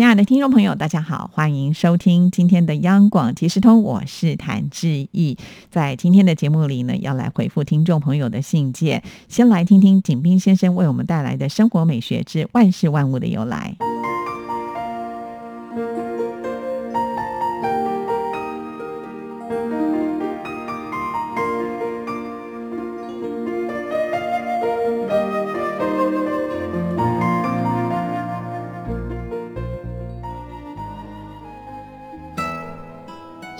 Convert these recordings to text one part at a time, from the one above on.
亲爱的听众朋友，大家好，欢迎收听今天的央广即时通，我是谭志毅。在今天的节目里呢，要来回复听众朋友的信件。先来听听景斌先生为我们带来的《生活美学之万事万物的由来》。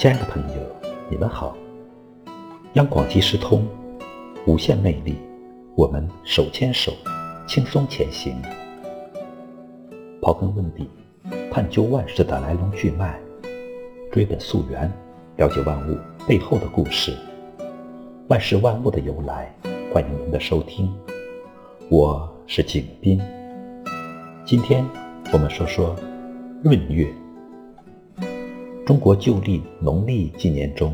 亲爱的朋友，你们好！央广即时通，无限魅力，我们手牵手，轻松前行。刨根问底，探究万事的来龙去脉，追本溯源，了解万物背后的故事，万事万物的由来。欢迎您的收听，我是景斌。今天我们说说闰月。中国旧历农历纪年中，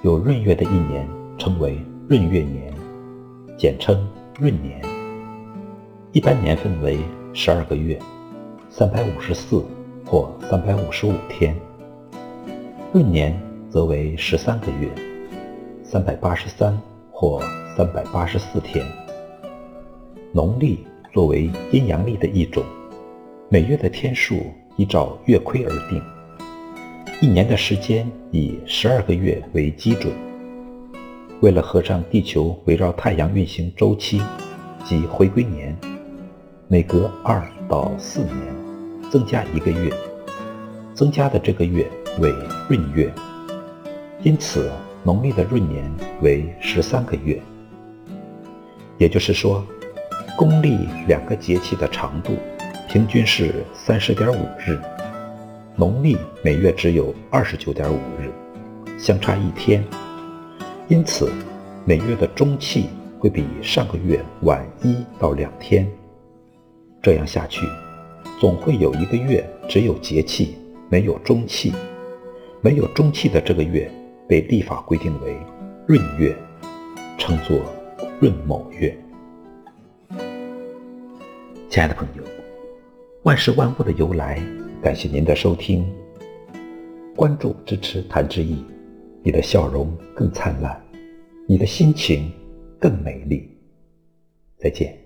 有闰月的一年称为闰月年，简称闰年。一般年份为十二个月，三百五十四或三百五十五天。闰年则为十三个月，三百八十三或三百八十四天。农历作为阴阳历的一种，每月的天数依照月亏而定。一年的时间以十二个月为基准。为了合上地球围绕太阳运行周期及回归年，每隔二到四年增加一个月，增加的这个月为闰月。因此，农历的闰年为十三个月。也就是说，公历两个节气的长度平均是三十点五日。农历每月只有二十九点五日，相差一天，因此每月的中气会比上个月晚一到两天。这样下去，总会有一个月只有节气，没有中气。没有中气的这个月被历法规定为闰月，称作闰某月。亲爱的朋友，万事万物的由来。感谢您的收听，关注支持谭志毅，你的笑容更灿烂，你的心情更美丽。再见。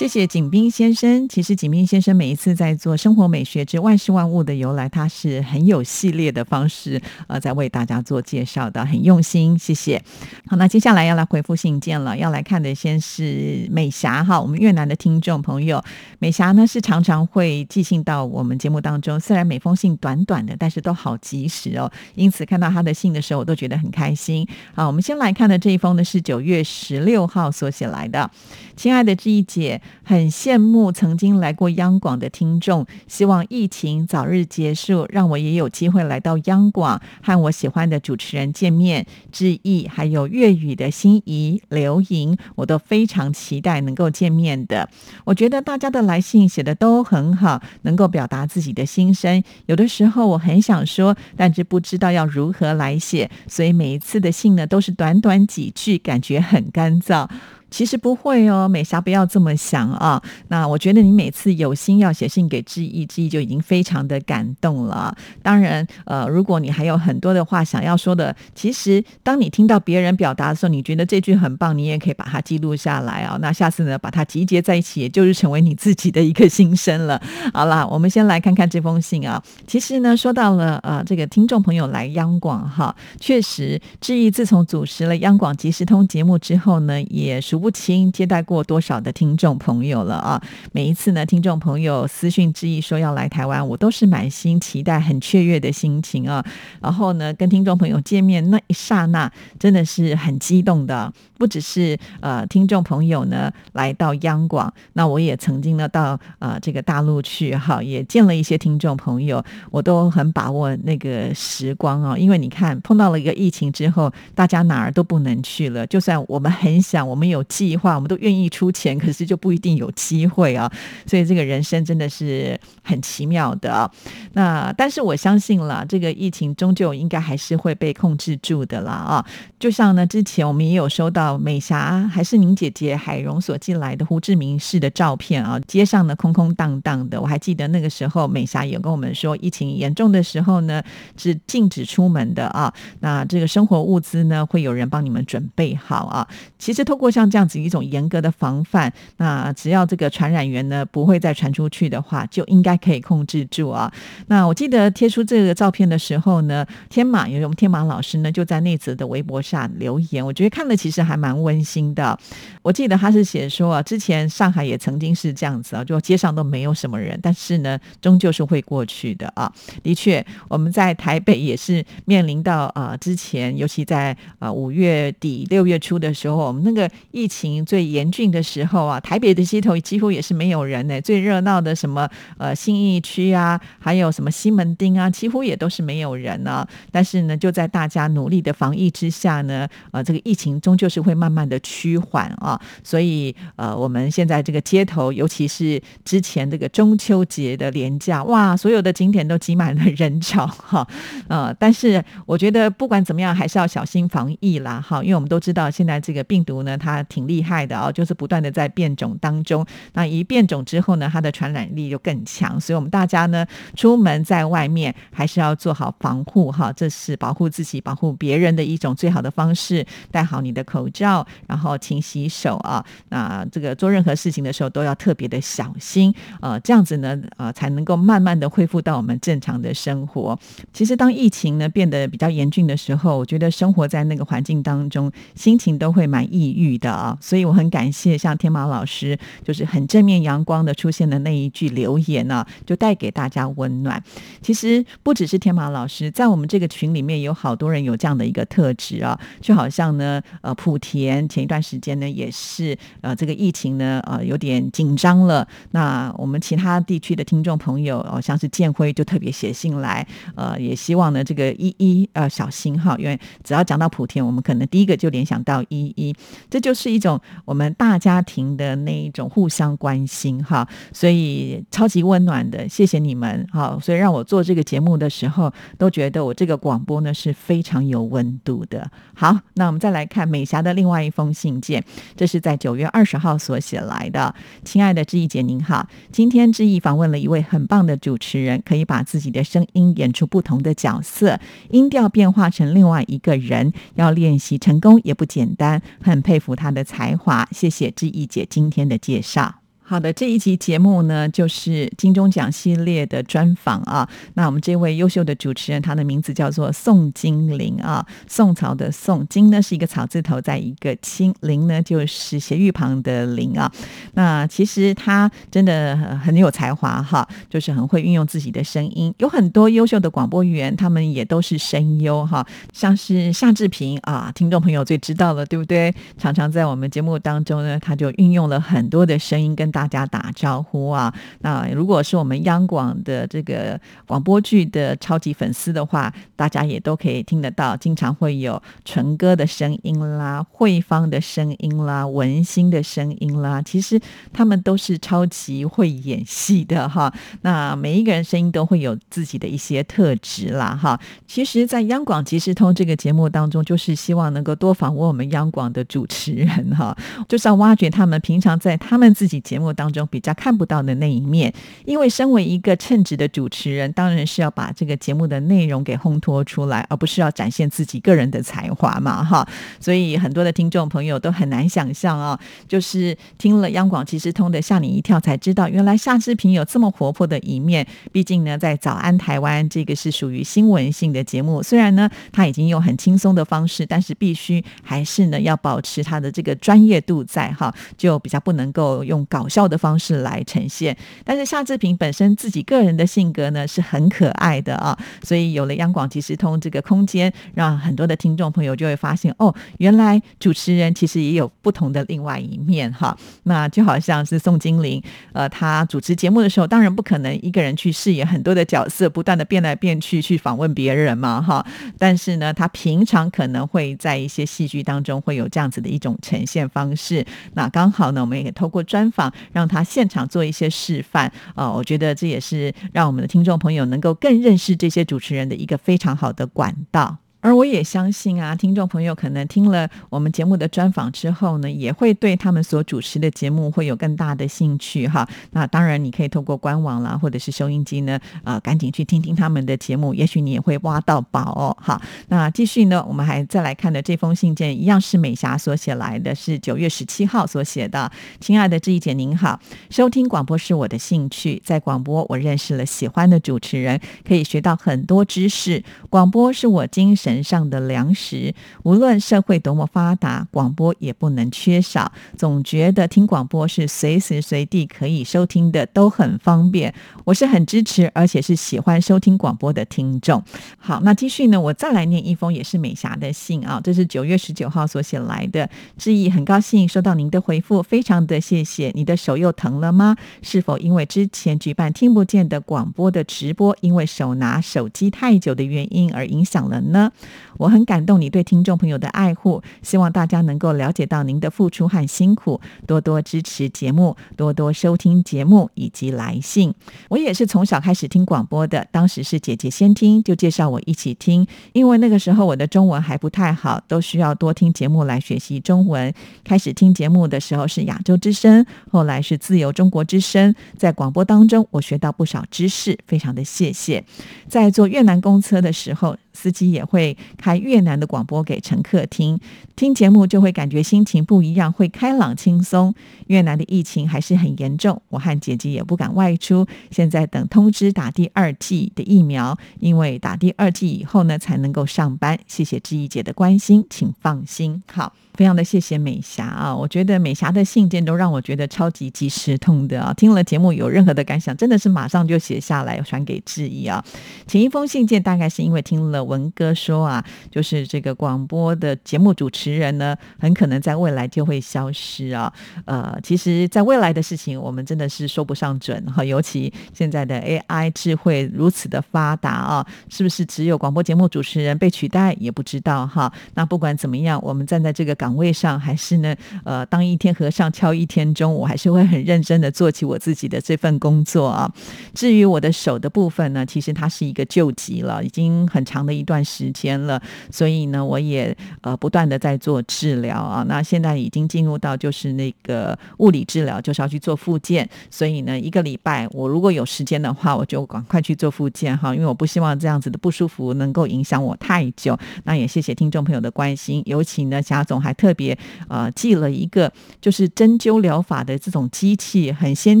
谢谢景斌先生。其实景斌先生每一次在做生活美学之万事万物的由来，他是很有系列的方式，呃，在为大家做介绍的，很用心。谢谢。好，那接下来要来回复信件了。要来看的先是美霞哈，我们越南的听众朋友。美霞呢是常常会寄信到我们节目当中，虽然每封信短短的，但是都好及时哦。因此看到他的信的时候，我都觉得很开心。好，我们先来看的这一封呢是九月十六号所写来的。亲爱的志毅姐。很羡慕曾经来过央广的听众，希望疫情早日结束，让我也有机会来到央广，和我喜欢的主持人见面。致意还有粤语的心仪刘莹，我都非常期待能够见面的。我觉得大家的来信写的都很好，能够表达自己的心声。有的时候我很想说，但是不知道要如何来写，所以每一次的信呢，都是短短几句，感觉很干燥。其实不会哦，美霞不要这么想啊。那我觉得你每次有心要写信给志毅，志毅就已经非常的感动了。当然，呃，如果你还有很多的话想要说的，其实当你听到别人表达的时候，你觉得这句很棒，你也可以把它记录下来啊。那下次呢，把它集结在一起，也就是成为你自己的一个心声了。好啦，我们先来看看这封信啊。其实呢，说到了呃，这个听众朋友来央广哈，确实，志毅自从主持了央广即时通节目之后呢，也熟。不清接待过多少的听众朋友了啊！每一次呢，听众朋友私讯之意说要来台湾，我都是满心期待、很雀跃的心情啊。然后呢，跟听众朋友见面那一刹那，真的是很激动的。不只是呃听众朋友呢来到央广，那我也曾经呢到呃这个大陆去哈，也见了一些听众朋友，我都很把握那个时光啊，因为你看碰到了一个疫情之后，大家哪儿都不能去了，就算我们很想，我们有计划，我们都愿意出钱，可是就不一定有机会啊。所以这个人生真的是很奇妙的。那但是我相信了，这个疫情终究应该还是会被控制住的啦啊。就像呢之前我们也有收到。美霞还是您姐姐海荣所寄来的胡志明市的照片啊，街上呢空空荡荡的。我还记得那个时候，美霞也跟我们说，疫情严重的时候呢，是禁止出门的啊。那这个生活物资呢，会有人帮你们准备好啊。其实，透过像这样这样子一种严格的防范，那只要这个传染源呢不会再传出去的话，就应该可以控制住啊。那我记得贴出这个照片的时候呢，天马有我们天马老师呢就在那则的微博下留言，我觉得看了其实还。蛮温馨的，我记得他是写说啊，之前上海也曾经是这样子啊，就街上都没有什么人，但是呢，终究是会过去的啊。的确，我们在台北也是面临到啊，之前尤其在啊五月底六月初的时候，我们那个疫疫情最严峻的时候啊，台北的街头几乎也是没有人呢。最热闹的什么呃新义区啊，还有什么西门町啊，几乎也都是没有人呢。但是呢，就在大家努力的防疫之下呢，呃，这个疫情终究是。会慢慢的趋缓啊，所以呃，我们现在这个街头，尤其是之前这个中秋节的连假，哇，所有的景点都挤满了人潮哈，呃，但是我觉得不管怎么样，还是要小心防疫啦哈，因为我们都知道现在这个病毒呢，它挺厉害的啊，就是不断的在变种当中，那一变种之后呢，它的传染力就更强，所以我们大家呢，出门在外面还是要做好防护哈，这是保护自己、保护别人的一种最好的方式，戴好你的口罩。罩，然后勤洗手啊。那这个做任何事情的时候都要特别的小心，呃，这样子呢，呃，才能够慢慢的恢复到我们正常的生活。其实当疫情呢变得比较严峻的时候，我觉得生活在那个环境当中，心情都会蛮抑郁的啊。所以我很感谢像天马老师，就是很正面阳光的出现的那一句留言呢，就带给大家温暖。其实不只是天马老师，在我们这个群里面有好多人有这样的一个特质啊，就好像呢，呃，莆田前一段时间呢，也是呃这个疫情呢呃有点紧张了。那我们其他地区的听众朋友哦，像是建辉就特别写信来，呃也希望呢这个一一呃小心哈，因为只要讲到莆田，我们可能第一个就联想到一一，这就是一一种我们大家庭的那一种互相关心哈，所以超级温暖的，谢谢你们哈。所以让我做这个节目的时候，都觉得我这个广播呢是非常有温度的。好，那我们再来看美霞的。另外一封信件，这是在九月二十号所写来的。亲爱的志毅姐，您好，今天志毅访问了一位很棒的主持人，可以把自己的声音演出不同的角色，音调变化成另外一个人，要练习成功也不简单，很佩服他的的才华。谢谢志毅姐今天的介绍。好的，这一集节目呢，就是金钟奖系列的专访啊。那我们这位优秀的主持人，他的名字叫做宋金玲啊。宋朝的宋，金呢是一个草字头，在一个清，玲呢就是斜玉旁的玲啊。那其实他真的很有才华哈，就是很会运用自己的声音。有很多优秀的广播员，他们也都是声优哈，像是夏志平啊，听众朋友最知道了，对不对？常常在我们节目当中呢，他就运用了很多的声音跟。大家打招呼啊！那如果是我们央广的这个广播剧的超级粉丝的话，大家也都可以听得到，经常会有纯哥的声音啦、慧芳的声音啦、文心的声音啦。其实他们都是超级会演戏的哈。那每一个人声音都会有自己的一些特质啦哈。其实，在央广即时通这个节目当中，就是希望能够多访问我们央广的主持人哈，就是要挖掘他们平常在他们自己节目。当中比较看不到的那一面。因为身为一个称职的主持人，当然是要把这个节目的内容给烘托出来，而不是要展现自己个人的才华嘛，哈。所以很多的听众朋友都很难想象啊，就是听了央广即时通的吓你一跳，才知道原来夏志平有这么活泼的一面。毕竟呢，在早安台湾这个是属于新闻性的节目，虽然呢他已经用很轻松的方式，但是必须还是呢要保持他的这个专业度在哈，就比较不能够用搞笑的方式来呈现。但是夏志平本身自己个人的性格呢是很可爱的啊，所以有了央广即时通这个空间，让很多的听众朋友就会发现哦，原来主持人其实也有不同的另外一面哈。那就好像是宋金玲，呃，他主持节目的时候，当然不可能一个人去饰演很多的角色，不断的变来变去去访问别人嘛哈。但是呢，他平常可能会在一些戏剧当中会有这样子的一种呈现方式。那刚好呢，我们也透过专访让他现场做一些示范啊，我觉得这也是让我们的听众朋友能够更认识这些主持人的一个非常好的管道。而我也相信啊，听众朋友可能听了我们节目的专访之后呢，也会对他们所主持的节目会有更大的兴趣哈。那当然，你可以透过官网啦，或者是收音机呢，啊，赶紧去听听他们的节目，也许你也会挖到宝哦。好，那继续呢，我们还再来看的这封信件，一样是美霞所写来的，是九月十七号所写的。亲爱的志毅姐您好，收听广播是我的兴趣，在广播我认识了喜欢的主持人，可以学到很多知识。广播是我精神。上的粮食，无论社会多么发达，广播也不能缺少。总觉得听广播是随时随地可以收听的，都很方便。我是很支持，而且是喜欢收听广播的听众。好，那继续呢，我再来念一封也是美霞的信啊，这是九月十九号所写来的。致意很高兴收到您的回复，非常的谢谢。你的手又疼了吗？是否因为之前举办听不见的广播的直播，因为手拿手机太久的原因而影响了呢？我很感动你对听众朋友的爱护，希望大家能够了解到您的付出和辛苦，多多支持节目，多多收听节目以及来信。我也是从小开始听广播的，当时是姐姐先听，就介绍我一起听。因为那个时候我的中文还不太好，都需要多听节目来学习中文。开始听节目的时候是亚洲之声，后来是自由中国之声。在广播当中，我学到不少知识，非常的谢谢。在坐越南公车的时候。司机也会开越南的广播给乘客听，听节目就会感觉心情不一样，会开朗轻松。越南的疫情还是很严重，我和姐姐也不敢外出，现在等通知打第二剂的疫苗，因为打第二剂以后呢才能够上班。谢谢志毅姐的关心，请放心。好。非常的谢谢美霞啊，我觉得美霞的信件都让我觉得超级及时痛的啊。听了节目有任何的感想，真的是马上就写下来传给志毅啊。前一封信件大概是因为听了文哥说啊，就是这个广播的节目主持人呢，很可能在未来就会消失啊。呃，其实，在未来的事情，我们真的是说不上准哈。尤其现在的 AI 智慧如此的发达啊，是不是只有广播节目主持人被取代也不知道哈。那不管怎么样，我们站在这个岗。位上还是呢，呃，当一天和尚敲一天钟，我还是会很认真的做起我自己的这份工作啊。至于我的手的部分呢，其实它是一个救急了，已经很长的一段时间了，所以呢，我也呃不断的在做治疗啊。那现在已经进入到就是那个物理治疗，就是要去做复健，所以呢，一个礼拜我如果有时间的话，我就赶快去做复健哈，因为我不希望这样子的不舒服能够影响我太久。那也谢谢听众朋友的关心，尤其呢，贾总还。特别呃寄了一个就是针灸疗法的这种机器，很先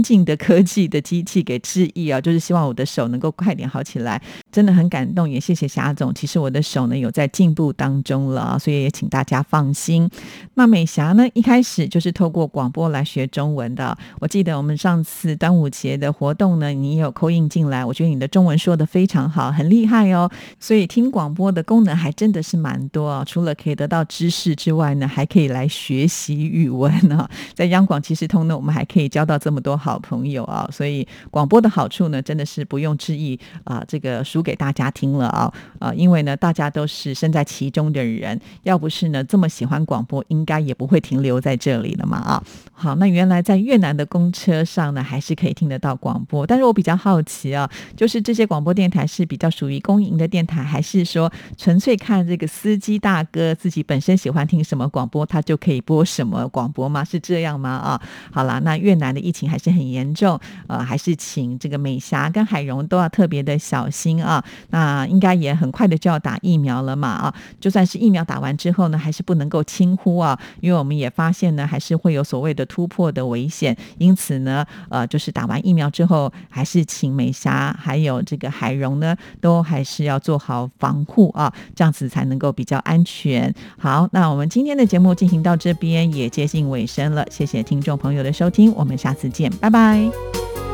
进的科技的机器给致意啊，就是希望我的手能够快点好起来，真的很感动，也谢谢霞总。其实我的手呢有在进步当中了，所以也请大家放心。那美霞呢一开始就是透过广播来学中文的，我记得我们上次端午节的活动呢，你有扣印进来，我觉得你的中文说的非常好，很厉害哦。所以听广播的功能还真的是蛮多啊，除了可以得到知识之外呢。还可以来学习语文呢，在央广其实通呢，我们还可以交到这么多好朋友啊，所以广播的好处呢，真的是不用质疑啊。这个书数给大家听了啊，呃，因为呢，大家都是身在其中的人，要不是呢这么喜欢广播，应该也不会停留在这里了嘛啊。好，那原来在越南的公车上呢，还是可以听得到广播，但是我比较好奇啊，就是这些广播电台是比较属于公营的电台，还是说纯粹看这个司机大哥自己本身喜欢听什么广播，他就可以播什么广播吗？是这样吗？啊，好啦，那越南的疫情还是很严重，呃，还是请这个美霞跟海荣都要特别的小心啊啊。那应该也很快的就要打疫苗了嘛啊，就算是疫苗打完之后呢，还是不能够轻忽啊，因为我们也发现呢，还是会有所谓的。突破的危险，因此呢，呃，就是打完疫苗之后，还是请美霞还有这个海荣呢，都还是要做好防护啊，这样子才能够比较安全。好，那我们今天的节目进行到这边也接近尾声了，谢谢听众朋友的收听，我们下次见，拜拜。